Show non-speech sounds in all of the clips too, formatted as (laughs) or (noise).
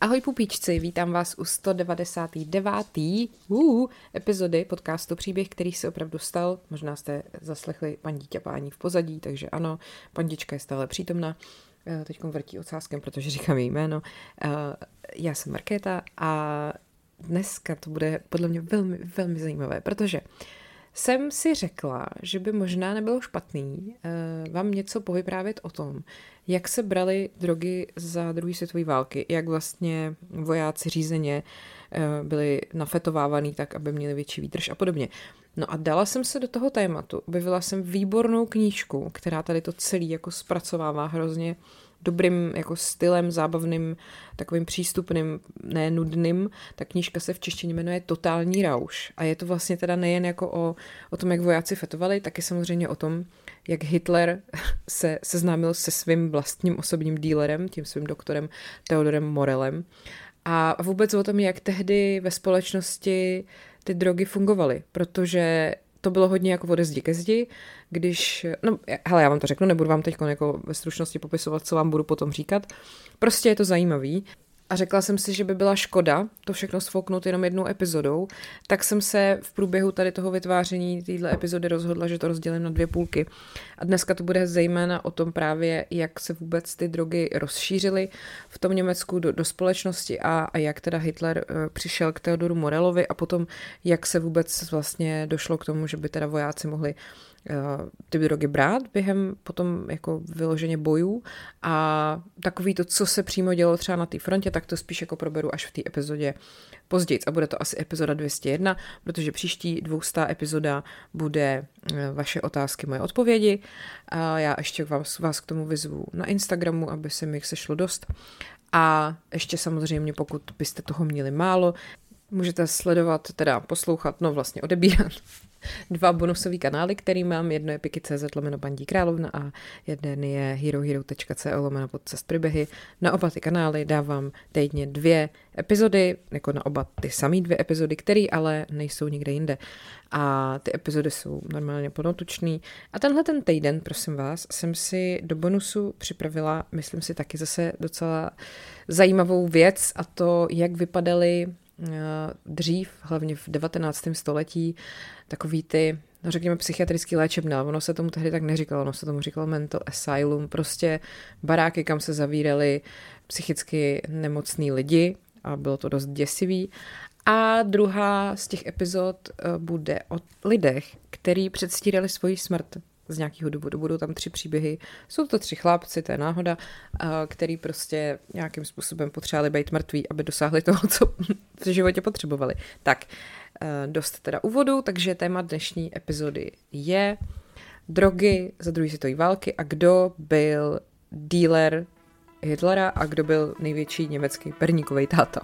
Ahoj pupíčci, vítám vás u 199. Uh, epizody podcastu Příběh, který se opravdu stal. Možná jste zaslechli paní dítě pání v pozadí, takže ano, pandička je stále přítomna. Eh, Teď vrtí ocáskem, protože říkám její jméno. Eh, já jsem Markéta a dneska to bude podle mě velmi, velmi zajímavé, protože jsem si řekla, že by možná nebylo špatný uh, vám něco povyprávět o tom, jak se brali drogy za druhé světové války, jak vlastně vojáci řízeně uh, byli nafetovávaný tak, aby měli větší výdrž a podobně. No a dala jsem se do toho tématu, objevila jsem výbornou knížku, která tady to celý jako zpracovává hrozně dobrým jako stylem, zábavným, takovým přístupným, ne nudným. Ta knížka se v češtině jmenuje Totální rauš. A je to vlastně teda nejen jako o, o tom, jak vojáci fetovali, taky samozřejmě o tom, jak Hitler (laughs) se seznámil se svým vlastním osobním dílerem, tím svým doktorem Theodorem Morelem. A vůbec o tom, jak tehdy ve společnosti ty drogy fungovaly, protože to bylo hodně jako ode zdi ke zdi, když, no hele, já vám to řeknu, nebudu vám teď jako ve stručnosti popisovat, co vám budu potom říkat. Prostě je to zajímavý. A řekla jsem si, že by byla škoda to všechno sfouknout jenom jednou epizodou, tak jsem se v průběhu tady toho vytváření téhle epizody rozhodla, že to rozdělím na dvě půlky. A dneska to bude zejména o tom právě, jak se vůbec ty drogy rozšířily v tom Německu do, do společnosti a, a jak teda Hitler uh, přišel k Theodoru Morelovi a potom jak se vůbec vlastně došlo k tomu, že by teda vojáci mohli ty drogy brát během potom jako vyloženě bojů a takový to, co se přímo dělo třeba na té frontě, tak to spíš jako proberu až v té epizodě později. A bude to asi epizoda 201, protože příští 200 epizoda bude eh, vaše otázky, moje odpovědi. A já ještě vás, vás k tomu vyzvu na Instagramu, aby se mi jich sešlo dost. A ještě samozřejmě, pokud byste toho měli málo, můžete sledovat, teda poslouchat, no vlastně odebírat dva bonusové kanály, který mám. Jedno je Piky.cz lomeno Bandí Královna a jeden je herohero.co lomeno podcast příběhy. Na oba ty kanály dávám týdně dvě epizody, jako na oba ty samé dvě epizody, které ale nejsou nikde jinde. A ty epizody jsou normálně ponotučný. A tenhle ten týden, prosím vás, jsem si do bonusu připravila, myslím si taky zase docela zajímavou věc a to, jak vypadaly dřív, hlavně v 19. století, takový ty, no řekněme, psychiatrický léčebny, ale ono se tomu tehdy tak neříkalo, ono se tomu říkalo mental asylum, prostě baráky, kam se zavírali psychicky nemocní lidi a bylo to dost děsivý. A druhá z těch epizod eh, bude o lidech, který předstírali svoji smrt z nějakého důvodu. Budou tam tři příběhy. Jsou to tři chlapci, to je náhoda, který prostě nějakým způsobem potřebovali být mrtví, aby dosáhli toho, co (laughs) v životě potřebovali. Tak, Eh, dost teda úvodu, takže téma dnešní epizody je drogy za druhé světové války a kdo byl dealer Hitlera a kdo byl největší německý perníkový táta.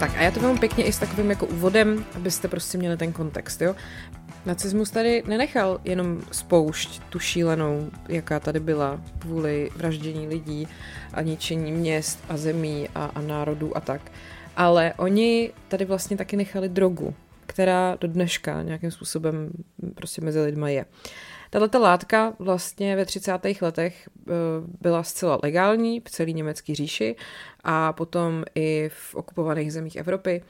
Tak a já to mám pěkně i s takovým jako úvodem, abyste prostě měli ten kontext, jo. Nacismus tady nenechal jenom spoušť tu šílenou, jaká tady byla kvůli vraždění lidí a ničení měst a zemí a, a národů a tak. Ale oni tady vlastně taky nechali drogu, která do dneška nějakým způsobem prostě mezi lidma je. Tato látka vlastně ve 30. letech eh, byla zcela legální v celé německé říši a potom i v okupovaných zemích Evropy.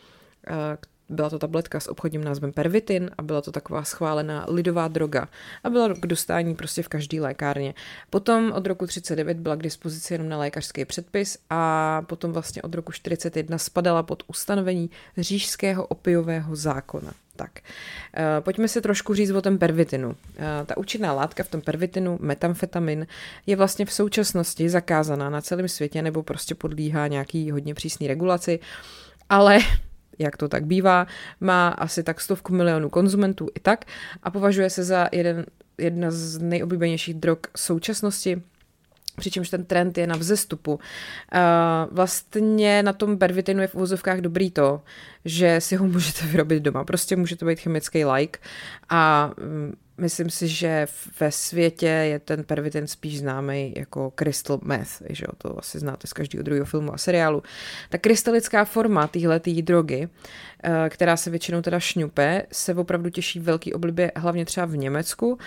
Eh, byla to tabletka s obchodním názvem Pervitin a byla to taková schválená lidová droga a byla k dostání prostě v každé lékárně. Potom od roku 39 byla k dispozici jenom na lékařský předpis a potom vlastně od roku 41 spadala pod ustanovení říšského opiového zákona. Tak, uh, pojďme si trošku říct o tom pervitinu. Uh, ta účinná látka v tom pervitinu, metamfetamin, je vlastně v současnosti zakázaná na celém světě nebo prostě podlíhá nějaký hodně přísný regulaci, ale jak to tak bývá, má asi tak stovku milionů konzumentů i tak a považuje se za jeden, jedna z nejoblíbenějších drog současnosti přičemž ten trend je na vzestupu. Uh, vlastně na tom bervitinu je v úvozovkách dobrý to, že si ho (laughs) můžete vyrobit doma. Prostě může to být chemický like a um, myslím si, že ve světě je ten pervitin spíš známý jako crystal meth, že jo, to asi znáte z každého druhého filmu a seriálu. Ta krystalická forma téhle drogy, eh, která se většinou teda šňupe, se opravdu těší velký oblibě hlavně třeba v Německu,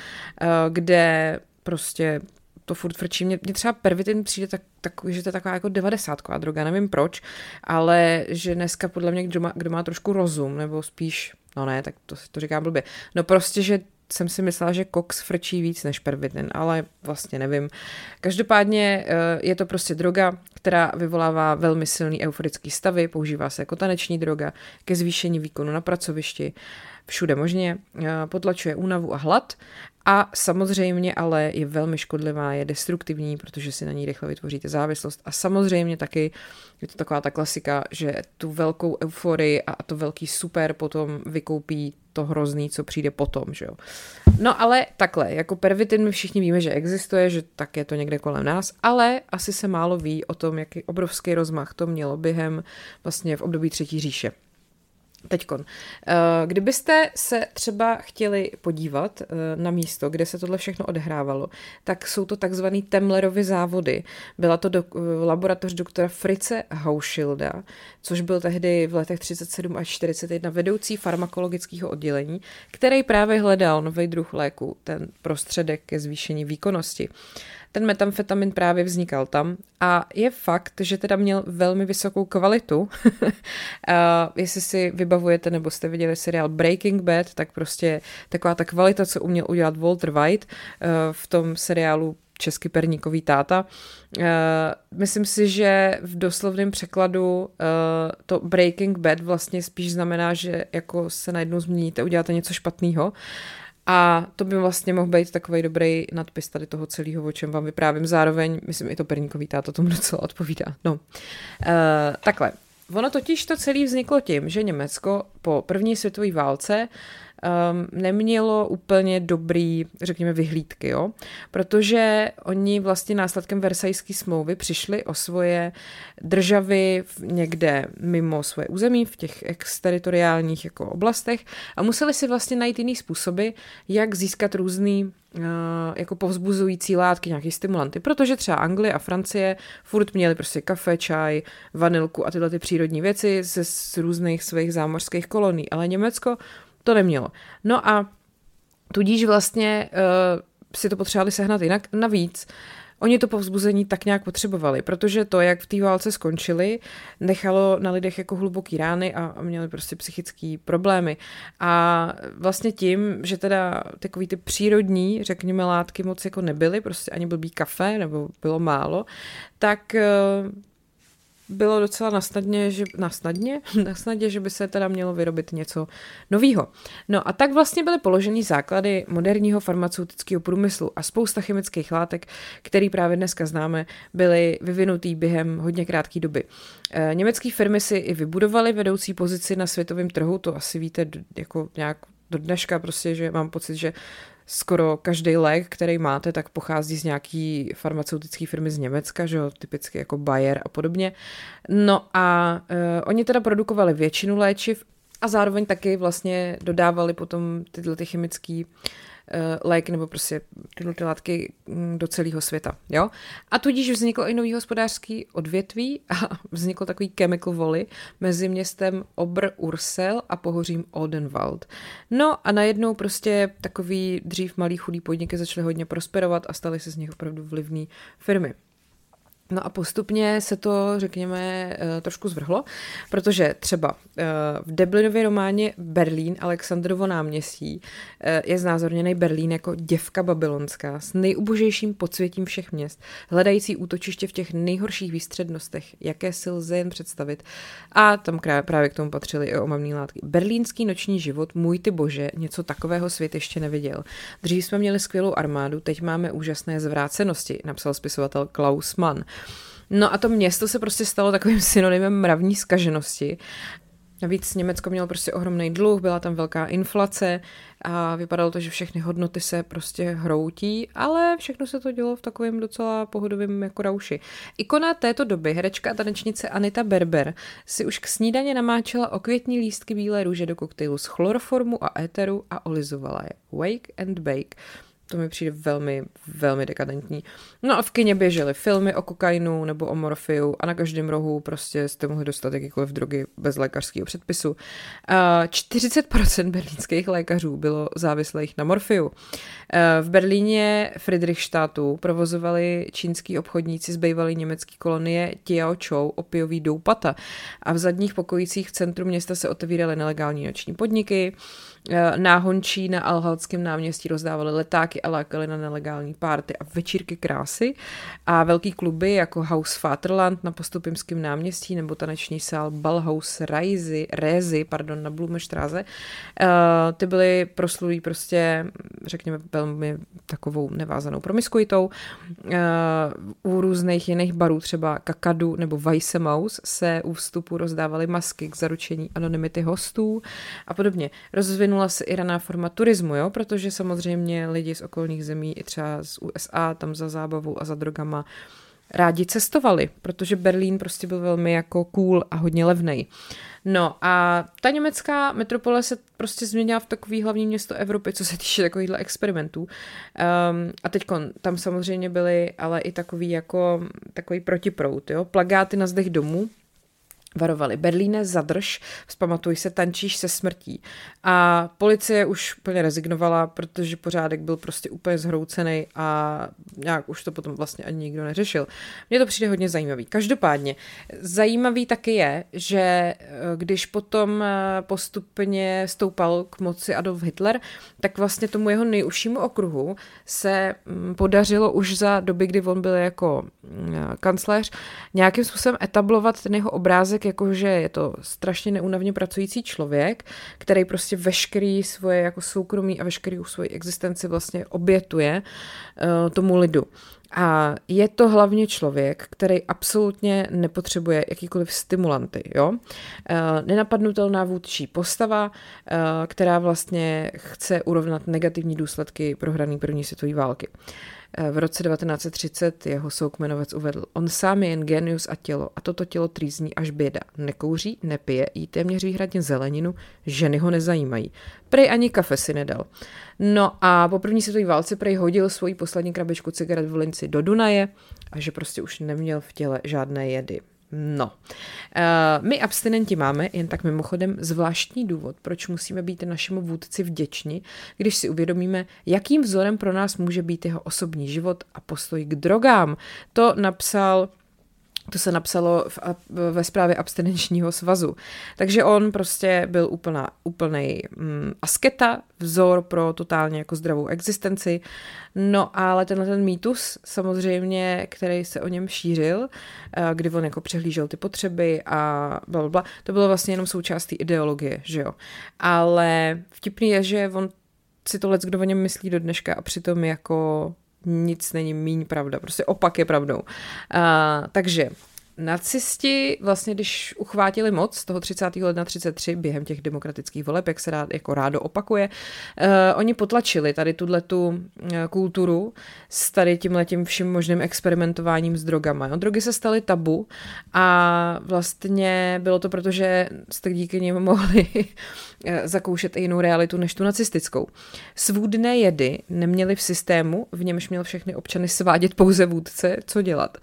eh, kde prostě to furt frčí. Mně, mně třeba pervitin přijde tak, tak, že to je taková jako devadesátková droga, nevím proč, ale že dneska podle mě, kdo má, kdo má trošku rozum, nebo spíš, no ne, tak to, to říkám blbě, no prostě, že jsem si myslela, že koks frčí víc než pervitin, ale vlastně nevím. Každopádně eh, je to prostě droga, která vyvolává velmi silný euforický stavy, používá se jako taneční droga ke zvýšení výkonu na pracovišti, všude možně, eh, potlačuje únavu a hlad a samozřejmě ale je velmi škodlivá, je destruktivní, protože si na ní rychle vytvoříte závislost. A samozřejmě taky je to taková ta klasika, že tu velkou euforii a to velký super potom vykoupí to hrozný, co přijde potom, že jo. No ale takhle, jako pervitin my všichni víme, že existuje, že tak je to někde kolem nás, ale asi se málo ví o tom, jaký obrovský rozmach to mělo během vlastně v období třetí říše. Teďkon. Eh, kdybyste se třeba chtěli podívat eh, na místo, kde se tohle všechno odehrávalo, tak jsou to takzvané Temlerovy závody. Byla to do, eh, laboratoř doktora Frice Hauschilda, což byl tehdy v letech 37 až 41 vedoucí farmakologického oddělení, který právě hledal nový druh léku, ten prostředek ke zvýšení výkonnosti. Ten metamfetamin právě vznikal tam a je fakt, že teda měl velmi vysokou kvalitu. (laughs) uh, jestli si vybavujete nebo jste viděli seriál Breaking Bad, tak prostě taková ta kvalita, co uměl udělat Walter White uh, v tom seriálu český perníkový táta. Uh, myslím si, že v doslovném překladu uh, to Breaking Bad vlastně spíš znamená, že jako se najednou změníte, uděláte něco špatného. A to by vlastně mohl být takový dobrý nadpis tady toho celého, o čem vám vyprávím. Zároveň, myslím, i to perníkový táta tomu docela odpovídá. No, uh, takhle. Ono totiž to celé vzniklo tím, že Německo po první světové válce um, nemělo úplně dobrý, řekněme, vyhlídky, jo? protože oni vlastně následkem Versajské smlouvy přišli o svoje državy někde mimo svoje území, v těch exteritoriálních jako oblastech a museli si vlastně najít jiný způsoby, jak získat různý Uh, jako povzbuzující látky, nějaký stimulanty, protože třeba Anglie a Francie furt měli prostě kafe, čaj, vanilku a tyhle ty přírodní věci ze z různých svých zámořských kolonií, ale Německo to nemělo. No a tudíž vlastně uh, si to potřebovali sehnat jinak. Navíc Oni to povzbuzení tak nějak potřebovali, protože to, jak v té válce skončili, nechalo na lidech jako hluboký rány a, a měli prostě psychické problémy. A vlastně tím, že teda takový ty přírodní, řekněme, látky moc jako nebyly, prostě ani blbý kafe, nebo bylo málo, tak uh, bylo docela nasnadně, že, nasnadně, (laughs) nasnadně, že by se teda mělo vyrobit něco novýho. No a tak vlastně byly položeny základy moderního farmaceutického průmyslu a spousta chemických látek, který právě dneska známe, byly vyvinutý během hodně krátké doby. E, německé firmy si i vybudovaly vedoucí pozici na světovém trhu, to asi víte jako nějak do dneška prostě, že mám pocit, že skoro každý lék, který máte, tak pochází z nějaký farmaceutické firmy z Německa, že jo, typicky jako Bayer a podobně. No a uh, oni teda produkovali většinu léčiv a zároveň taky vlastně dodávali potom tyhle ty chemické Eh, léky nebo prostě tyhle ty látky mm, do celého světa. Jo? A tudíž vzniklo i nový hospodářský odvětví a (laughs) vznikl takový chemical volley mezi městem Obr-Ursel a pohořím Odenwald. No a najednou prostě takový dřív malý chudý podniky začaly hodně prosperovat a staly se z nich opravdu vlivné firmy. No a postupně se to, řekněme, eh, trošku zvrhlo, protože třeba eh, v Deblinově románě Berlín, Alexandrovo náměstí, eh, je znázorněný Berlín jako děvka babylonská s nejubožejším podsvětím všech měst, hledající útočiště v těch nejhorších výstřednostech, jaké si lze jen představit. A tam právě k tomu patřily i omamné látky. Berlínský noční život, můj ty bože, něco takového svět ještě neviděl. Dřív jsme měli skvělou armádu, teď máme úžasné zvrácenosti, napsal spisovatel Klaus Mann. No a to město se prostě stalo takovým (laughs) synonymem mravní skaženosti Navíc Německo mělo prostě ohromný dluh, byla tam velká inflace a vypadalo to, že všechny hodnoty se prostě hroutí, ale všechno se to dělo v takovém docela pohodovém jako rauši. Ikona této doby, herečka a tanečnice Anita Berber, si už k snídaně namáčela okvětní lístky bílé růže do koktejlu z chloroformu a éteru a olizovala je. Wake and bake. To mi přijde velmi, velmi dekadentní. No a v kině běžely filmy o kokainu nebo o morfiu a na každém rohu prostě jste mohli dostat jakýkoliv drogy bez lékařského předpisu. 40% berlínských lékařů bylo závislých na morfiu. V Berlíně Friedrichstadtu provozovali čínský obchodníci z bývalé německé kolonie Tiaochou opiový doupata a v zadních pokojicích v centru města se otevíraly nelegální noční podniky, náhončí na Alhalském náměstí rozdávali letáky a lákali na nelegální párty a večírky krásy a velký kluby jako House Vaterland na Postupimském náměstí nebo taneční sál Ballhaus Reisi, Rezi, pardon, na Blumenstraße, ty byly proslulý prostě, řekněme, velmi takovou nevázanou promiskuitou. U různých jiných barů, třeba Kakadu nebo Weisse Maus, se u vstupu rozdávaly masky k zaručení anonymity hostů a podobně. Rozvinula se i raná forma turismu, jo? protože samozřejmě lidi z okolních zemí, i třeba z USA, tam za zábavou a za drogama, rádi cestovali, protože Berlín prostě byl velmi jako cool a hodně levnej. No a ta německá metropole se prostě změnila v takový hlavní město Evropy, co se týče takovýchhle experimentů. Um, a teď tam samozřejmě byly ale i takový jako takový protiprout, jo, plagáty na zdech domů, varovali. Berlíne zadrž, vzpamatuj se, tančíš se smrtí. A policie už plně rezignovala, protože pořádek byl prostě úplně zhroucený a nějak už to potom vlastně ani nikdo neřešil. Mně to přijde hodně zajímavý. Každopádně, zajímavý taky je, že eh, když potom eh, postupně stoupal k moci Adolf Hitler, tak vlastně tomu jeho nejužšímu okruhu se mm, podařilo už za doby, kdy on byl jako mm, kancléř, nějakým způsobem etablovat ten jeho obrázek jako, že je to strašně neunavně pracující člověk, který prostě veškerý svoje jako soukromí a veškerý svoji existenci vlastně obětuje uh, tomu lidu. A je to hlavně člověk, který absolutně nepotřebuje jakýkoliv stimulanty. Jo? E, nenapadnutelná vůdčí postava, e, která vlastně chce urovnat negativní důsledky prohrané první světové války. V roce 1930 jeho soukmenovec uvedl, on sám je jen genius a tělo a toto tělo trýzní až běda. Nekouří, nepije, jí téměř výhradně zeleninu, ženy ho nezajímají. Prej ani kafe si nedal. No a po první světové válce prej hodil svoji poslední krabičku cigaret v Linci do Dunaje a že prostě už neměl v těle žádné jedy. No, uh, my abstinenti máme, jen tak mimochodem, zvláštní důvod, proč musíme být našemu vůdci vděční, když si uvědomíme, jakým vzorem pro nás může být jeho osobní život a postoj k drogám. To napsal to se napsalo v, ve zprávě abstinenčního svazu. Takže on prostě byl úplná, úplnej mm, asketa, vzor pro totálně jako zdravou existenci. No ale tenhle ten mýtus samozřejmě, který se o něm šířil, eh, kdy on jako přehlížel ty potřeby a bla, bla, bla to bylo vlastně jenom součástí ideologie, že jo. Ale vtipný je, že on si to let, kdo o něm myslí do dneška a přitom jako nic není míň pravda, prostě opak je pravdou. Uh, takže Nacisti vlastně, když uchvátili moc toho 30. ledna 33 během těch demokratických voleb, jak se rád, jako rádo opakuje, uh, oni potlačili tady tu uh, kulturu s tady tím letím vším možným experimentováním s drogama. Jo. Drogy se staly tabu a vlastně bylo to proto, že jste díky nim (laughs) mohli Eh, zakoušet i jinou realitu než tu nacistickou. Svůdné jedy neměly v systému, v němž měl všechny občany svádět pouze vůdce, co dělat.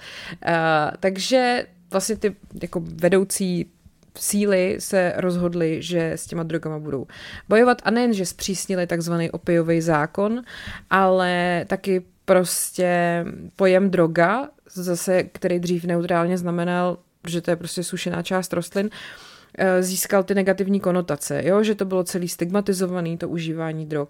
Uh, takže vlastně ty jako vedoucí síly se rozhodly, že s těma drogama budou bojovat a nejen, že zpřísnili takzvaný opiový zákon, ale taky prostě pojem droga, zase, který dřív neutrálně znamenal, že to je prostě sušená část rostlin, Eh, získal ty negativní konotace, jo? že to bylo celý stigmatizovaný, to užívání drog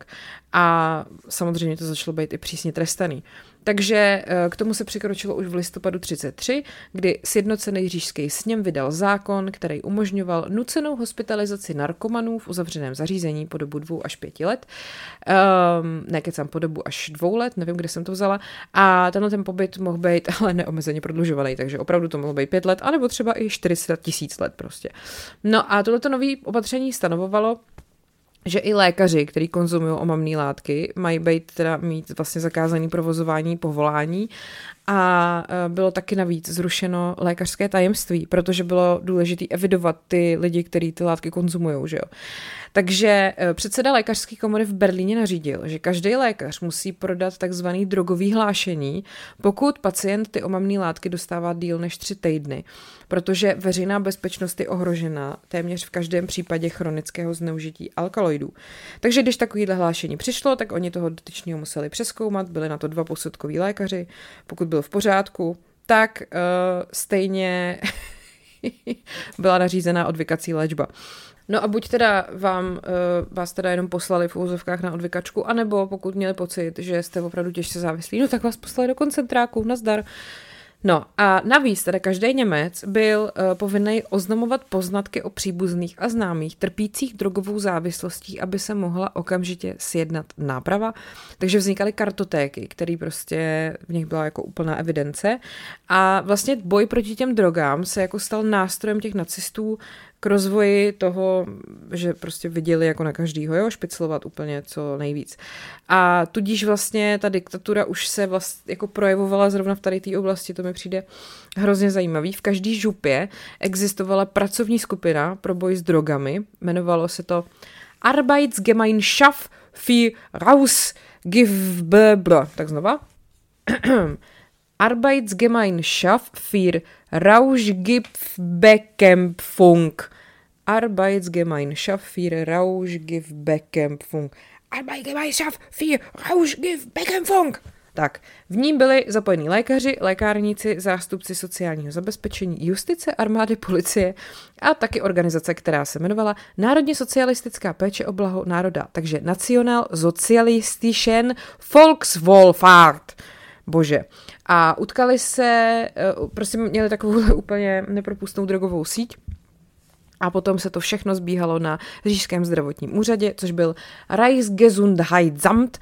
a samozřejmě to začalo být i přísně trestaný. Takže eh, k tomu se přikročilo už v listopadu 33, kdy sjednocený říšský sněm vydal zákon, který umožňoval nucenou hospitalizaci narkomanů v uzavřeném zařízení po dobu dvou až pěti let. Um, ne, kecám, po dobu až dvou let, nevím, kde jsem to vzala. A tenhle ten pobyt mohl být ale neomezeně prodlužovaný, takže opravdu to mohlo být pět let, anebo třeba i 40 tisíc let prostě. No a tohleto nové opatření stanovovalo, že i lékaři, kteří konzumují omamné látky, mají být teda mít vlastně zakázaný provozování povolání a e, bylo taky navíc zrušeno lékařské tajemství, protože bylo důležité evidovat ty lidi, kteří ty látky konzumují, že jo. Takže e, předseda lékařské komory v Berlíně nařídil, že každý lékař musí prodat takzvaný drogový hlášení, pokud pacient ty omamné látky dostává díl než tři týdny, protože veřejná bezpečnost je ohrožena téměř v každém případě chronického zneužití alkaloidů. Takže když takovýhle hlášení přišlo, tak oni toho dotyčního museli přeskoumat, byli na to dva posudkoví lékaři, pokud byl v pořádku, tak uh, stejně (laughs) byla nařízená odvykací léčba. No a buď teda vám, uh, vás teda jenom poslali v úzovkách na odvykačku, anebo pokud měli pocit, že jste opravdu těžce závislí, no tak vás poslali do koncentráku, nazdar. No a navíc teda každý Němec byl uh, povinný oznamovat poznatky o příbuzných a známých trpících drogovou závislostí, aby se mohla okamžitě sjednat náprava. Takže vznikaly kartotéky, které prostě v nich byla jako úplná evidence. A vlastně boj proti těm drogám se jako stal nástrojem těch nacistů rozvoji toho, že prostě viděli jako na každýho, jo, špiclovat úplně co nejvíc. A tudíž vlastně ta diktatura už se vlastně jako projevovala zrovna v tady té oblasti, to mi přijde hrozně zajímavý. V každý župě existovala pracovní skupina pro boj s drogami, jmenovalo se to Arbeitsgemeinschaft für Rausgibble. Tak znova. (clears throat) Arbeitsgemeinschaft für Rauschgiftbekämpfung. Arbeitsgemeinschaft für Rauschgiftbekämpfung. Arbeitsgemeinschaft für Rauschgiftbekämpfung. Tak, v ní byli zapojení lékaři, lékárníci, zástupci sociálního zabezpečení, justice, armády, policie a taky organizace, která se jmenovala Národně socialistická péče o blaho národa, takže National Sozialistischen Volkswohlfahrt. Bože. A utkali se, eh, prostě měli takovou (laughs) úplně nepropustnou drogovou síť, a potom se to všechno zbíhalo na Řížském zdravotním úřadě, což byl Reichsgesundheitsamt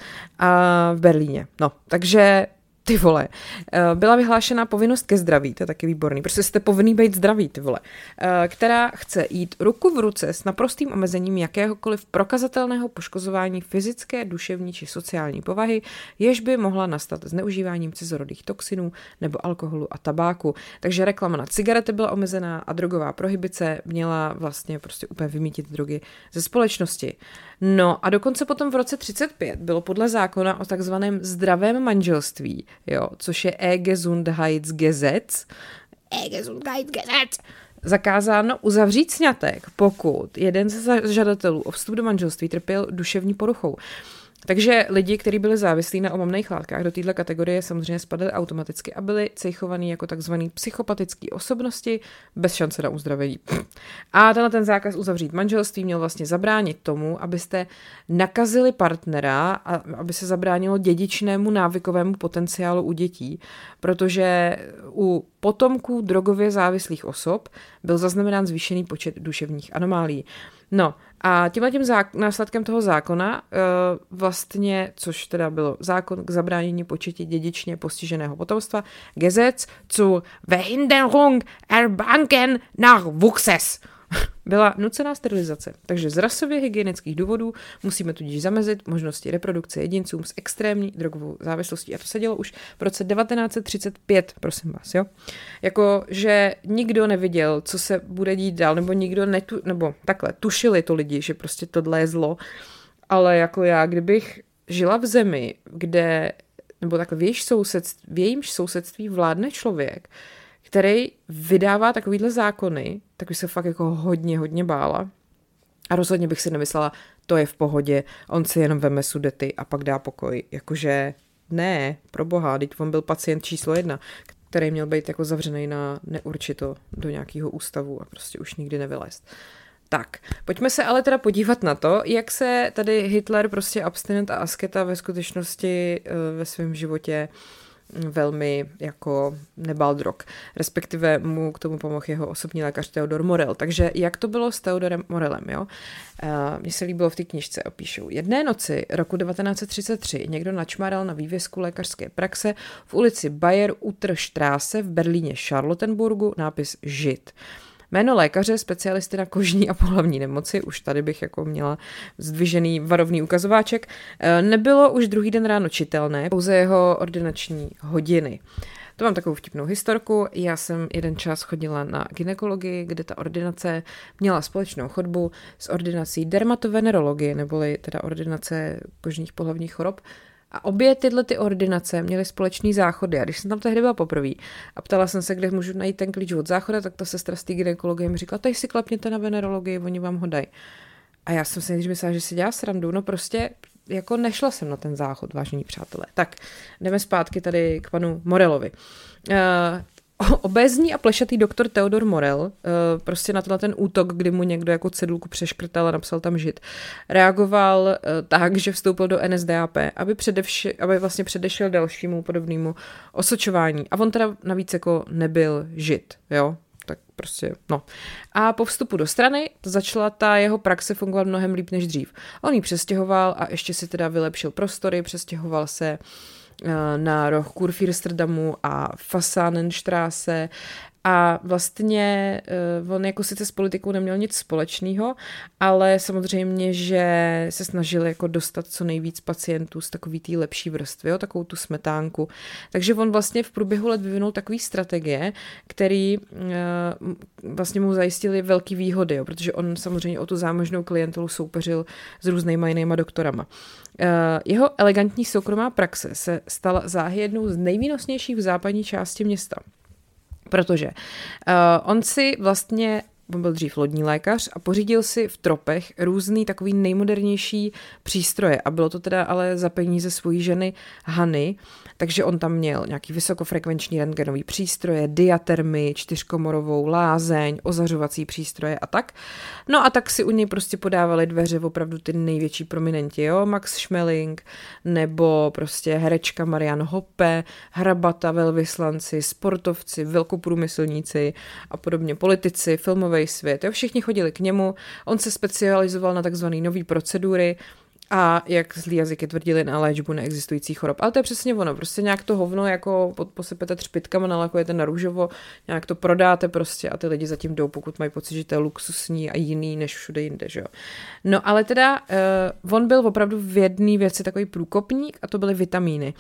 v Berlíně. No, takže ty vole, eh, byla vyhlášena povinnost ke zdraví, to je taky výborný, protože jste povinný být zdraví, ty vole, eh, která chce jít ruku v ruce s naprostým omezením jakéhokoliv prokazatelného poškozování fyzické, duševní či sociální povahy, jež by mohla nastat zneužíváním cizorodých toxinů nebo alkoholu a tabáku. Takže reklama na cigarety byla omezená a drogová prohibice měla vlastně prostě úplně vymítit drogy ze společnosti. No a dokonce potom v roce 35 bylo podle zákona o takzvaném zdravém manželství, jo, což je E-Gesundheitsgesetz, E-Gesundheitsgesetz, zakázáno uzavřít sňatek, pokud jeden ze žadatelů o vstup do manželství trpěl duševní poruchou. Takže lidi, kteří byli závislí na omamných látkách, do této kategorie samozřejmě spadaly automaticky a byli cejchovaní jako takzvaný psychopatický osobnosti bez šance na uzdravení. A tenhle ten zákaz uzavřít manželství měl vlastně zabránit tomu, abyste nakazili partnera a aby se zabránilo dědičnému návykovému potenciálu u dětí, protože u potomků drogově závislých osob byl zaznamenán zvýšený počet duševních anomálí. No a tímhle tím následkem toho zákona uh, vlastně, což teda bylo zákon k zabránění početí dědičně postiženého potomstva, Gesetz zu Verhinderung erbanken nach Wuchses byla nucená sterilizace. Takže z rasově hygienických důvodů musíme tudíž zamezit možnosti reprodukce jedincům s extrémní drogovou závislostí. A to se dělo už v roce 1935, prosím vás, jo. Jako, že nikdo neviděl, co se bude dít dál, nebo nikdo netu, nebo takhle, tušili to lidi, že prostě tohle je zlo, ale jako já, kdybych žila v zemi, kde, nebo takhle v, jejíž sousedství, v jejímž sousedství vládne člověk, který vydává takovýhle zákony, tak bych se fakt jako hodně, hodně bála. A rozhodně bych si nemyslela, to je v pohodě, on si jenom veme sudety a pak dá pokoj. Jakože ne, pro boha, teď on byl pacient číslo jedna, který měl být jako zavřený na neurčito do nějakého ústavu a prostě už nikdy nevylézt. Tak, pojďme se ale teda podívat na to, jak se tady Hitler prostě abstinent a asketa ve skutečnosti uh, ve svém životě velmi jako nebal drog. Respektive mu k tomu pomohl jeho osobní lékař Theodor Morel. Takže jak to bylo s Theodorem Morelem, jo? Mně se líbilo v té knižce, opíšou. Jedné noci roku 1933 někdo načmáral na vývězku lékařské praxe v ulici Bayer Utrstraße v Berlíně Charlottenburgu nápis Žid. Jméno lékaře, specialisty na kožní a pohlavní nemoci, už tady bych jako měla zdvižený varovný ukazováček, eh, nebylo už druhý den ráno čitelné, pouze jeho ordinační hodiny. To mám takovou vtipnou historku. Já jsem jeden čas chodila na ginekologii, kde ta ordinace měla společnou chodbu s ordinací dermatovenerologie, neboli teda ordinace kožních pohlavních chorob. A obě tyhle ty ordinace měly společný záchody. A když jsem tam tehdy byla poprvé a ptala jsem se, kde můžu najít ten klíč od záchoda, tak ta sestra z té gynekologie mi říkala, tady si klapněte na venerologii, oni vám ho dají. A já jsem si nejdřív myslela, že si dělá srandu. No prostě jako nešla jsem na ten záchod, vážení přátelé. Tak, jdeme zpátky tady k panu Morelovi. Uh, (laughs) obézní a plešatý doktor Theodor Morel, uh, prostě na tenhle ten útok, kdy mu někdo jako cedulku přeškrtal a napsal tam žid, reagoval uh, tak, že vstoupil do NSDAP, aby, předevši, aby vlastně předešel dalšímu podobnému osočování. A on teda navíc jako nebyl žid, jo, tak prostě, no. A po vstupu do strany začala ta jeho praxe fungovat mnohem líp než dřív. On ji přestěhoval a ještě si teda vylepšil prostory, přestěhoval se eh, na roh Kurfürsterdamu a Fasanenstraße a vlastně uh, on jako sice s politikou neměl nic společného, ale samozřejmě, že se snažil jako dostat co nejvíc pacientů z takový té lepší vrstvy, jo, takovou tu smetánku. Takže on vlastně v průběhu let vyvinul takový strategie, který uh, vlastně mu zajistili velký výhody, jo, protože on samozřejmě o tu zámožnou klientelu soupeřil s různýma jinýma doktorama. Uh, jeho elegantní soukromá praxe se stala záhy jednou z nejvýnosnějších v západní části města. Protože uh, on si vlastně on byl dřív lodní lékař a pořídil si v tropech různý takový nejmodernější přístroje a bylo to teda ale za peníze svojí ženy Hany, takže on tam měl nějaký vysokofrekvenční rentgenový přístroje, diatermy, čtyřkomorovou lázeň, ozařovací přístroje a tak. No a tak si u něj prostě podávali dveře opravdu ty největší prominenti, jo, Max Schmeling, nebo prostě herečka Marian Hoppe, hrabata, velvyslanci, sportovci, velkoprůmyslníci a podobně, politici, filmový svět, jo, všichni chodili k němu, on se specializoval na takzvané nové procedury, a jak zlý jazyky tvrdili na léčbu neexistujících chorob. Ale to je přesně ono, prostě nějak to hovno jako posypete třpitkama, nalakujete na růžovo, nějak to prodáte prostě a ty lidi zatím jdou, pokud mají pocit, že to je luxusní a jiný než všude jinde, že jo. No ale teda uh, on byl opravdu v jedné věci takový průkopník a to byly vitamíny.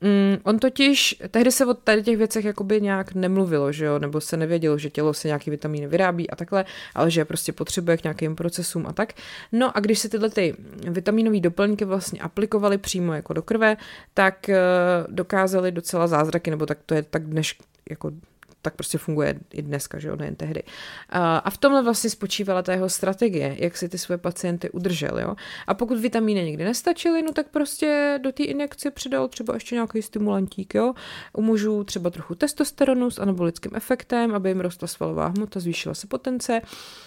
Mm, on totiž, tehdy se o tady těch věcech jakoby nějak nemluvilo, že jo, nebo se nevědělo, že tělo se nějaký vitamíny vyrábí a takhle, ale že prostě potřebuje k nějakým procesům a tak. No a když se tyhle ty vitaminové doplňky vlastně aplikovaly přímo jako do krve, tak uh, dokázali docela zázraky, nebo tak to je tak dnes jako tak prostě funguje i dneska, že jo, nejen tehdy. A v tomhle vlastně spočívala ta jeho strategie, jak si ty své pacienty udržel, jo. A pokud vitamíny někdy nestačily, no tak prostě do té injekce přidal třeba ještě nějaký stimulantík, jo. U mužů třeba trochu testosteronu s anabolickým efektem, aby jim rostla svalová hmota, zvýšila se potence.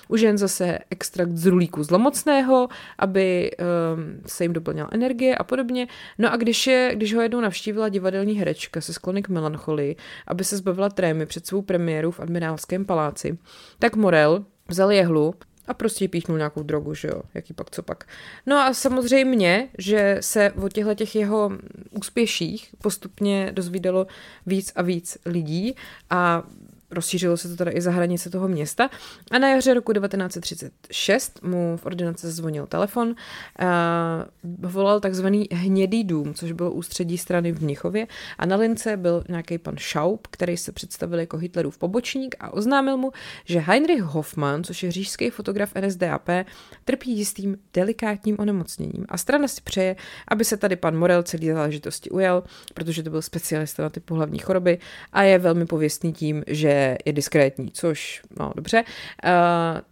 U žen zase extrakt z rulíku zlomocného, aby um, se jim doplnila energie a podobně. No a když, je, když ho jednou navštívila divadelní herečka se sklony k melancholii, aby se zbavila trémy před svou premiéru v admirálském paláci, tak Morel vzal jehlu a prostě píchnul nějakou drogu, že jo, jaký pak, co pak. No a samozřejmě, že se o těchto těch jeho úspěších postupně dozvídalo víc a víc lidí a rozšířilo se to teda i za hranice toho města. A na jaře roku 1936 mu v ordinaci zvonil telefon, uh, volal takzvaný hnědý dům, což bylo ústředí strany v Mnichově a na lince byl nějaký pan Schaub, který se představil jako Hitlerův pobočník a oznámil mu, že Heinrich Hoffmann, což je říšský fotograf NSDAP, trpí jistým delikátním onemocněním a strana si přeje, aby se tady pan Morel celý záležitosti ujel, protože to byl specialista na ty pohlavní choroby a je velmi pověstný tím, že je, diskrétní, což, no dobře. Uh,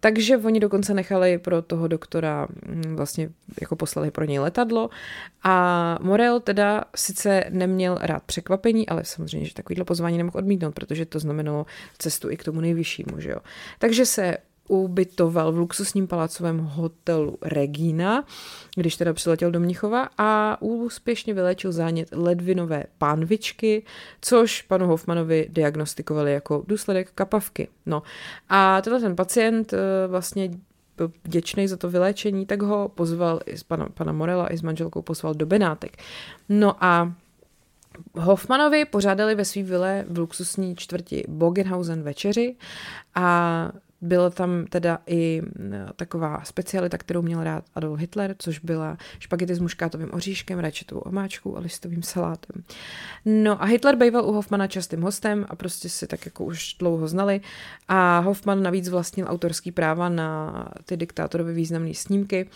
takže oni dokonce nechali pro toho doktora, mm, vlastně jako poslali pro něj letadlo a Morel teda sice neměl rád překvapení, ale samozřejmě, že takovýhle pozvání nemohl odmítnout, protože to znamenalo cestu i k tomu nejvyššímu, že jo. Takže se ubytoval v luxusním palácovém hotelu Regina, když teda přiletěl do Mnichova a úspěšně vylečil zánět ledvinové pánvičky, což panu Hoffmanovi diagnostikovali jako důsledek kapavky. No a tenhle ten pacient eh, vlastně byl vděčný za to vyléčení, tak ho pozval, i z pana, pana Morela i s manželkou pozval do Benátek. No a Hoffmanovi pořádali ve svý vile v luxusní čtvrti Bogenhausen večeři a byla tam teda i taková specialita, kterou měl rád Adolf Hitler, což byla špagety s muškátovým oříškem, rajčetovou omáčkou a listovým salátem. No a Hitler býval u Hoffmana častým hostem a prostě si tak jako už dlouho znali a Hoffman navíc vlastnil autorský práva na ty diktátorové významné snímky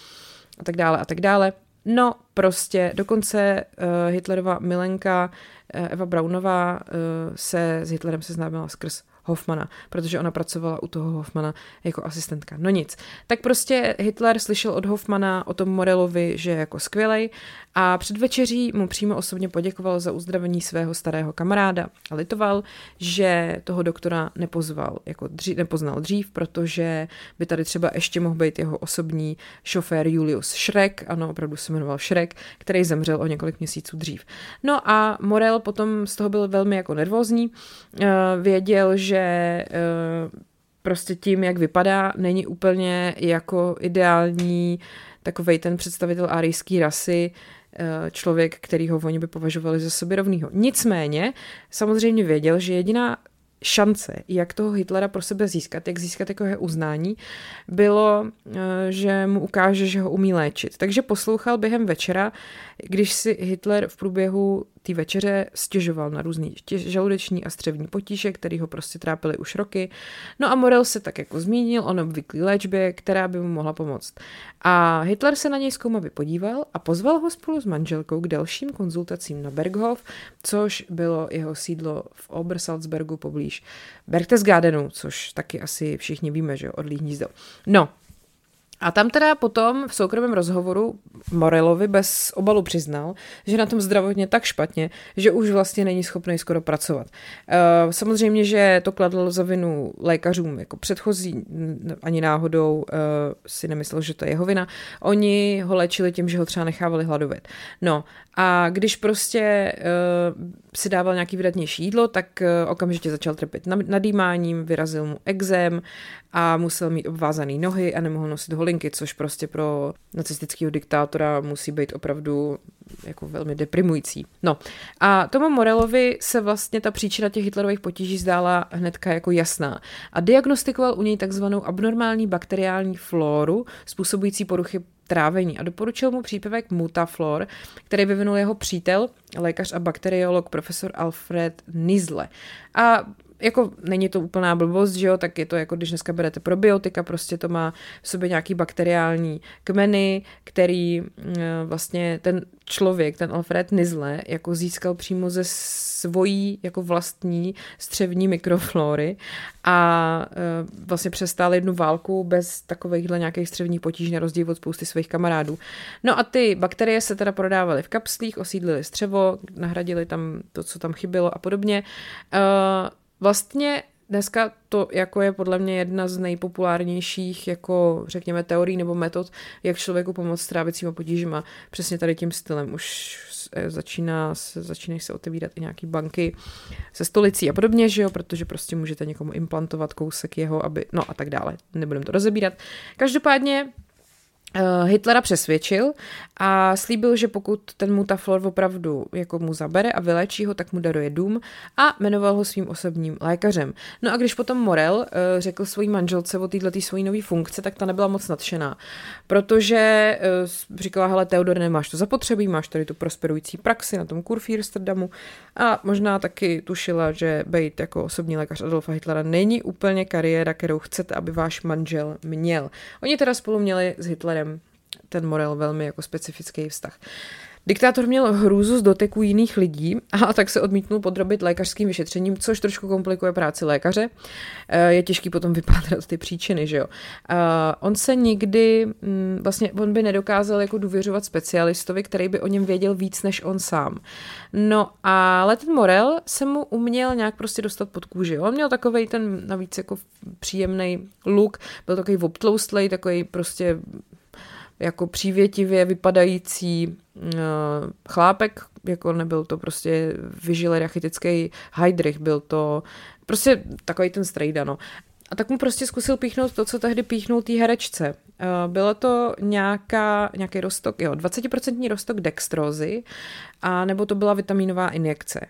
a tak dále a tak dále. No, prostě dokonce uh, Hitlerova milenka uh, Eva Braunová uh, se s Hitlerem seznámila skrz Hoffmana, protože ona pracovala u toho Hoffmana jako asistentka. No nic. Tak prostě Hitler slyšel od Hoffmana o tom Morelovi, že je jako skvělej a před večeří mu přímo osobně poděkoval za uzdravení svého starého kamaráda a litoval, že toho doktora nepozval, jako dřív, nepoznal dřív, protože by tady třeba ještě mohl být jeho osobní šofér Julius Schreck, ano, opravdu se jmenoval Schreck, který zemřel o několik měsíců dřív. No a Morel potom z toho byl velmi jako nervózní, eh, věděl, že eh, prostě tím, jak vypadá, není úplně jako ideální takovej ten představitel arijské rasy, člověk, který ho oni by považovali za sobě rovnýho. Nicméně samozřejmě věděl, že jediná šance, jak toho Hitlera pro sebe získat, jak získat jako uznání, bylo, eh, že mu ukáže, že ho umí léčit. Takže poslouchal během večera, když si Hitler v průběhu té večeře stěžoval na různý žaludeční a střevní potíže, který ho prostě trápily už roky. No a Morel se tak jako zmínil o obvyklý léčbě, která by mu mohla pomoct. A Hitler se na něj zkoumavě podíval a pozval ho spolu s manželkou k dalším konzultacím na Berghof, což bylo jeho sídlo v Obersalzbergu poblíž Berchtesgadenu, což taky asi všichni víme, že odlí hnízdo. No, a tam teda potom v soukromém rozhovoru Morelovi bez obalu přiznal, že na tom zdravotně tak špatně, že už vlastně není schopný skoro pracovat. Uh, samozřejmě, že to kladl za vinu lékařům jako předchozí, ani náhodou uh, si nemyslel, že to je jeho vina. Oni ho léčili tím, že ho třeba nechávali hladovět. No a když prostě uh, si dával nějaký vydatnější jídlo, tak okamžitě začal trpět nadýmáním, vyrazil mu exém a musel mít obvázané nohy a nemohl nosit holinky, což prostě pro nacistického diktátora musí být opravdu jako velmi deprimující. No a tomu Morelovi se vlastně ta příčina těch Hitlerových potíží zdála hnedka jako jasná a diagnostikoval u něj takzvanou abnormální bakteriální flóru způsobující poruchy trávení a doporučil mu přípravek Mutaflor, který vyvinul jeho přítel, lékař a bakteriolog profesor Alfred Nizle. A jako není to úplná blbost, že jo, tak je to jako když dneska berete probiotika, prostě to má v sobě nějaký bakteriální kmeny, který mm, vlastně ten člověk, ten Alfred Nizle, jako získal přímo ze svojí jako vlastní střevní mikroflory a e, vlastně přestál jednu válku bez takovýchhle nějakých střevních potíží na rozdíl od spousty svých kamarádů. No a ty bakterie se teda prodávaly v kapslích, osídlily střevo, nahradili tam to, co tam chybělo a podobně. E, Vlastně dneska to jako je podle mě jedna z nejpopulárnějších, jako řekněme, teorií nebo metod, jak člověku pomoct s trávicíma potížima. Přesně tady tím stylem už začíná, začínají se otevírat i nějaký banky se stolicí a podobně, že jo, protože prostě můžete někomu implantovat kousek jeho, aby, no a tak dále. Nebudem to rozebírat. Každopádně Eh, Hitlera přesvědčil a slíbil, že pokud ten mutaflor opravdu jako mu zabere a vylečí ho, tak mu daruje dům a jmenoval ho svým osobním lékařem. No a když potom Morel uh, řekl svojí manželce o této svojí nové funkce, tak ta nebyla moc nadšená, protože uh, říkala, hele Teodor, nemáš to zapotřebí, máš tady tu prosperující praxi na tom Kurfürsterdamu a možná taky tušila, že být jako osobní lékař Adolfa Hitlera není úplně kariéra, kterou chcete, aby váš manžel měl. Oni teda spolu měli s Hitlerem ten Morel velmi jako specifický vztah. Diktátor měl hrůzu z doteku jiných lidí a tak se odmítnul podrobit lékařským vyšetřením, což trošku komplikuje práci lékaře. Eh, je těžký potom vypátrat ty příčiny, že jo. On se nikdy, mm, vlastně on by nedokázal jako důvěřovat specialistovi, který by o něm věděl víc než on sám. No ale ten Morel se mu uměl nějak prostě dostat pod kůži. On měl takový ten navíc jako příjemný look, byl takový obtloustlej, takový prostě jako přívětivě vypadající uh, chlápek, jako nebyl to prostě vyžilý rachitický Heidrich, byl to prostě takový ten strejda, no. A tak mu prostě zkusil píchnout to, co tehdy píchnul té herečce. Uh, bylo to nějaká, nějaký rostok, jo, 20% rostok dextrózy, a nebo to byla vitaminová injekce.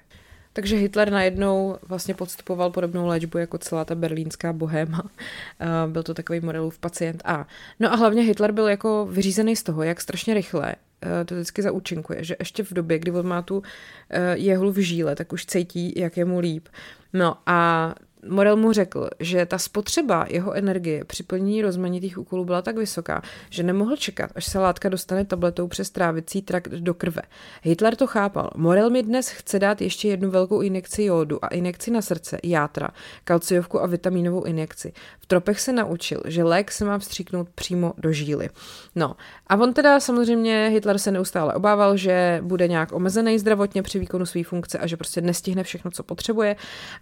Takže Hitler najednou vlastně podstupoval podobnou léčbu jako celá ta berlínská bohéma. (laughs) Byl to takový modelův pacient A. No a hlavně Hitler byl jako vyřízený z toho, jak strašně rychle eh, to vždycky zaúčinkuje, že ještě v době, kdy on má tu eh, jehlu v žíle, tak už cítí, jak je mu líp. No a Morel mu řekl, že ta spotřeba jeho energie při plnění rozmanitých úkolů byla tak vysoká, že nemohl čekat, až se látka dostane tabletou přes trávicí trakt do krve. Hitler to chápal. Morel mi dnes chce dát ještě jednu velkou injekci jodu a injekci na srdce, játra, kalciovku a vitaminovou injekci. V tropech se naučil, že lék se má vstříknout přímo do žíly. No a on teda samozřejmě, Hitler se neustále obával, že bude nějak omezený zdravotně při výkonu své funkce a že prostě nestihne všechno, co potřebuje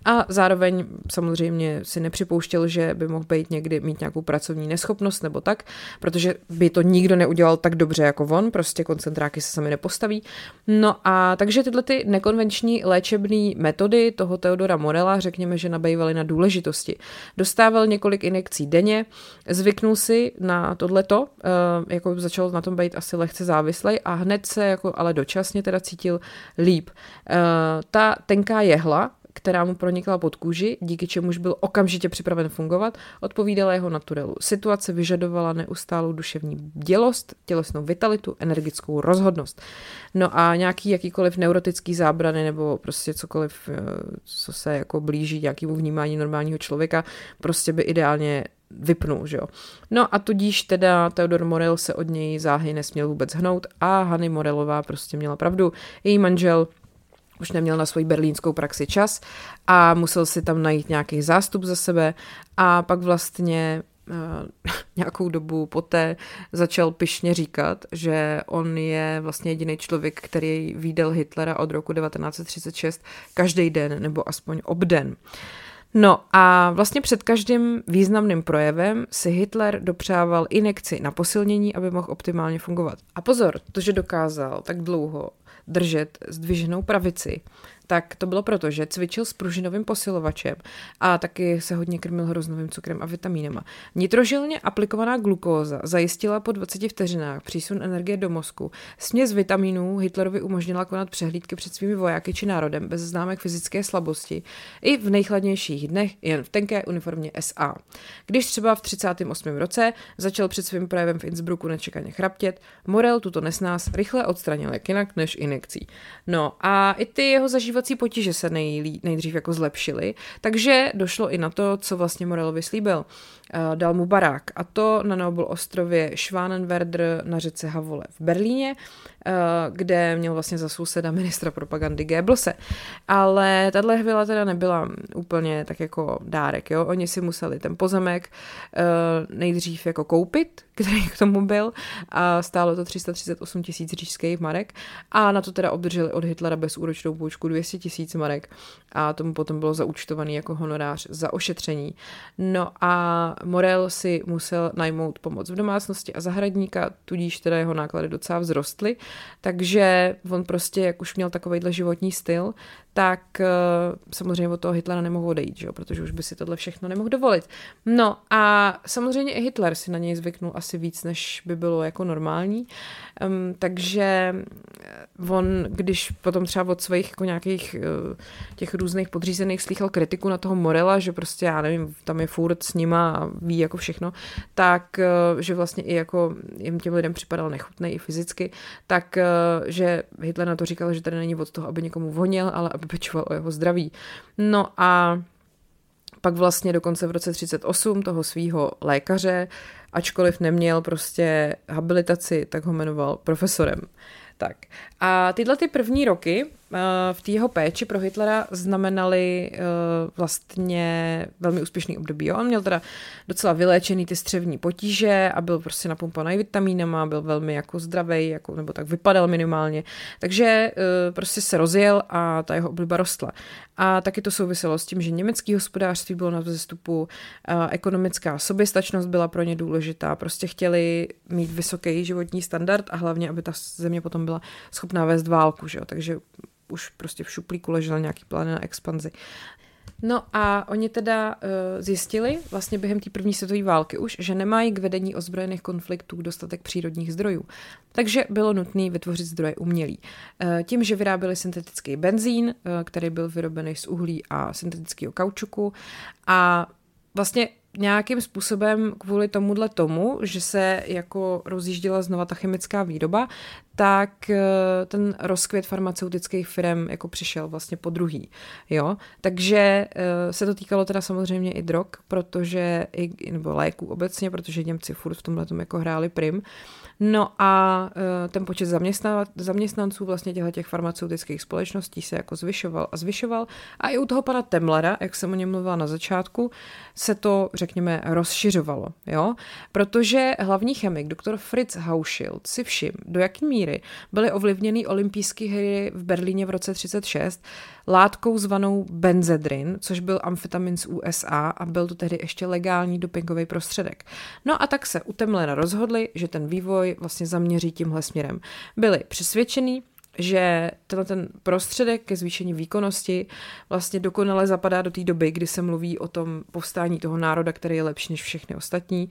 a zároveň samozřejmě si nepřipouštěl, že by mohl být někdy mít nějakou pracovní neschopnost nebo tak, protože by to nikdo neudělal tak dobře jako on, prostě koncentráky se sami nepostaví. No a takže tyhle ty nekonvenční léčebné metody toho Teodora Morela, řekněme, že nabývaly na důležitosti. Dostával několik injekcí denně, zvyknul si na tohleto, eh, jako začal na tom být asi lehce závislej a hned se jako ale dočasně teda cítil líp. Eh, ta tenká jehla, která mu pronikla pod kůži, díky čemuž byl okamžitě připraven fungovat, odpovídala jeho naturelu. Situace vyžadovala neustálou duševní dělost, tělesnou vitalitu, energickou rozhodnost. No a nějaký jakýkoliv neurotický zábrany nebo prostě cokoliv, eh, co se jako blíží nějakému vnímání normálního člověka, prostě by ideálně vypnul, že jo. No a tudíž teda Theodor Morel se od něj záhy nesměl vůbec hnout a Hany Morelová prostě měla pravdu. Její manžel už neměl na svoji berlínskou praxi čas a musel si tam najít nějaký zástup za sebe a pak vlastně uh, (laughs) nějakou dobu poté začal pyšně říkat, že on je vlastně jediný člověk, který výdal Hitlera od roku 1936 každý den nebo aspoň obden. No a vlastně před každým významným projevem si Hitler dopřával injekci na posilnění, aby mohl optimálně fungovat. A pozor, to, že dokázal tak dlouho držet zdviženou pravici, tak to bylo proto, že cvičil s pružinovým posilovačem a taky se hodně krmil hroznovým cukrem a vitamínama. Nitrožilně aplikovaná glukóza zajistila po 20 vteřinách přísun energie do mozku. Směs vitamínů Hitlerovi umožnila konat přehlídky před svými vojáky či národem bez známek fyzické slabosti i v nejchladnějších dnech jen v tenké uniformě SA. Když třeba v 38. roce začal před svým projevem v Innsbrucku nečekaně chraptět, Morel tuto nesnás rychle odstranil jak jinak než injekcí. No a i ty jeho zažívací zažívací potíže se nej, nejdřív jako zlepšily, takže došlo i na to, co vlastně Morelovi slíbil. Eh, dal mu barák a to na Nobel ostrově Schwanenwerder na řece Havole v Berlíně, eh, kde měl vlastně za souseda (laughs) ministra propagandy Goebbelse. Ale tahle vila teda nebyla úplně tak jako dárek, jo. Oni si museli ten pozemek eh, nejdřív jako koupit, (laughs) který k tomu byl a stálo to 338 tisíc říšských marek a na to teda obdrželi od Hitlera bezúročnou půjčku 200 tisíc marek a tomu potom bylo zaúčtovaný jako honorář za ošetření. No a Morel si musel najmout pomoc v domácnosti a zahradníka, tudíž teda jeho náklady docela vzrostly, takže on prostě, jak už měl takovýhle životní styl, tak uh, samozřejmě od toho Hitlera nemohl odejít, že protože už by si tohle všechno nemohl dovolit. No a samozřejmě i Hitler si na něj zvyknul asi víc, než by bylo jako normální, um, takže on, když potom třeba od svých jako nějakých uh, těch různých podřízených slýchal kritiku na toho Morela, že prostě, já nevím, tam je furt s nima a ví jako všechno, tak, že vlastně i jako jim těm lidem připadal nechutný i fyzicky, tak, že Hitler na to říkal, že tady není od toho, aby někomu vonil, ale aby pečoval o jeho zdraví. No a pak vlastně dokonce v roce 38 toho svého lékaře, ačkoliv neměl prostě habilitaci, tak ho jmenoval profesorem. Tak a tyhle ty první roky v té jeho péči pro Hitlera znamenaly uh, vlastně velmi úspěšný období. On měl teda docela vyléčený ty střevní potíže a byl prostě napumpovaný vitamínama, byl velmi jako zdravý, jako, nebo tak vypadal minimálně. Takže uh, prostě se rozjel a ta jeho obliba rostla. A taky to souviselo s tím, že německý hospodářství bylo na vzestupu, ekonomická soběstačnost byla pro ně důležitá, prostě chtěli mít vysoký životní standard a hlavně, aby ta země potom byla schopná vést válku, že jo? takže už prostě v šuplíku ležel nějaký plán na expanzi. No a oni teda uh, zjistili vlastně během té první světové války už, že nemají k vedení ozbrojených konfliktů dostatek přírodních zdrojů. Takže bylo nutné vytvořit zdroje umělý. Uh, tím, že vyráběli syntetický benzín, uh, který byl vyrobený z uhlí a syntetického kaučuku a vlastně nějakým způsobem kvůli tomuhle tomu, že se jako rozjížděla znova ta chemická výroba, tak eh, ten rozkvět farmaceutických firm jako přišel vlastně po druhý. Jo? Takže eh, se to týkalo teda samozřejmě i drog, protože i, nebo léků obecně, protože Němci furt v tomhle jako hráli prim. No a e, ten počet zaměstnanců vlastně těchto těch farmaceutických společností se jako zvyšoval a zvyšoval. A i u toho pana Temlera, jak jsem o něm mluvila na začátku, se to, řekněme, rozšiřovalo. Jo? Protože hlavní chemik, doktor Fritz Hauschild, si všim, do jaký míry byly ovlivněny olympijské hry v Berlíně v roce 36 látkou zvanou benzedrin, což byl amfetamin z USA a byl to tehdy ještě legální dopingový prostředek. No a tak se u Temlera rozhodli, že ten vývoj vlastně zaměří tímhle směrem. Byli přesvědčení, že tenhle ten prostředek ke zvýšení výkonnosti vlastně dokonale zapadá do té doby, kdy se mluví o tom povstání toho národa, který je lepší než všechny ostatní.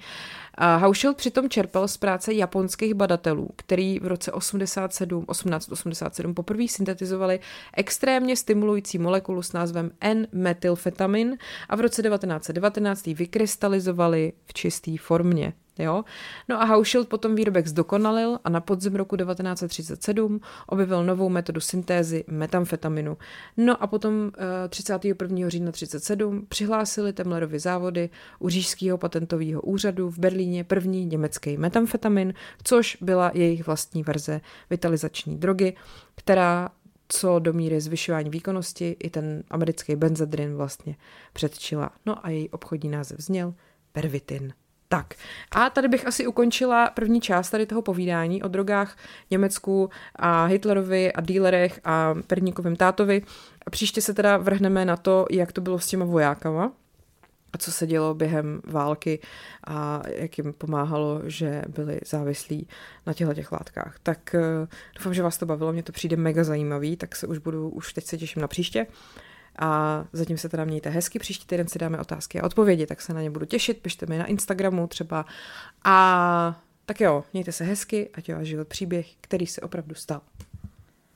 A Hauschild přitom čerpal z práce japonských badatelů, který v roce 87, 1887 poprvé syntetizovali extrémně stimulující molekulu s názvem N-metylfetamin a v roce 1919 ji vykrystalizovali v čisté formě. Jo? No a Hauschild potom výrobek zdokonalil a na podzim roku 1937 objevil novou metodu syntézy metamfetaminu. No a potom 31. Eh, října 1937 přihlásili Temlerovi závody u Řížského patentového úřadu v Berlíně první německý metamfetamin, což byla jejich vlastní verze vitalizační drogy, která co do míry zvyšování výkonnosti i ten americký benzedrin vlastně předčila. No a její obchodní název zněl Pervitin. Tak a tady bych asi ukončila první část tady toho povídání o drogách Německu a Hitlerovi a dílerech a Perníkovým tátovi. A příště se teda vrhneme na to, jak to bylo s těma vojákama a co se dělo během války a jak jim pomáhalo, že byli závislí na těchto těch látkách. Tak uh, doufám, že vás to bavilo, mě to přijde mega zajímavý, tak se už budu, už teď se těším na příště. A zatím se teda mějte hezky, příští týden si dáme otázky a odpovědi, tak se na ně budu těšit, pište mi na Instagramu třeba. A tak jo, mějte se hezky, ať je život příběh, který se opravdu stal.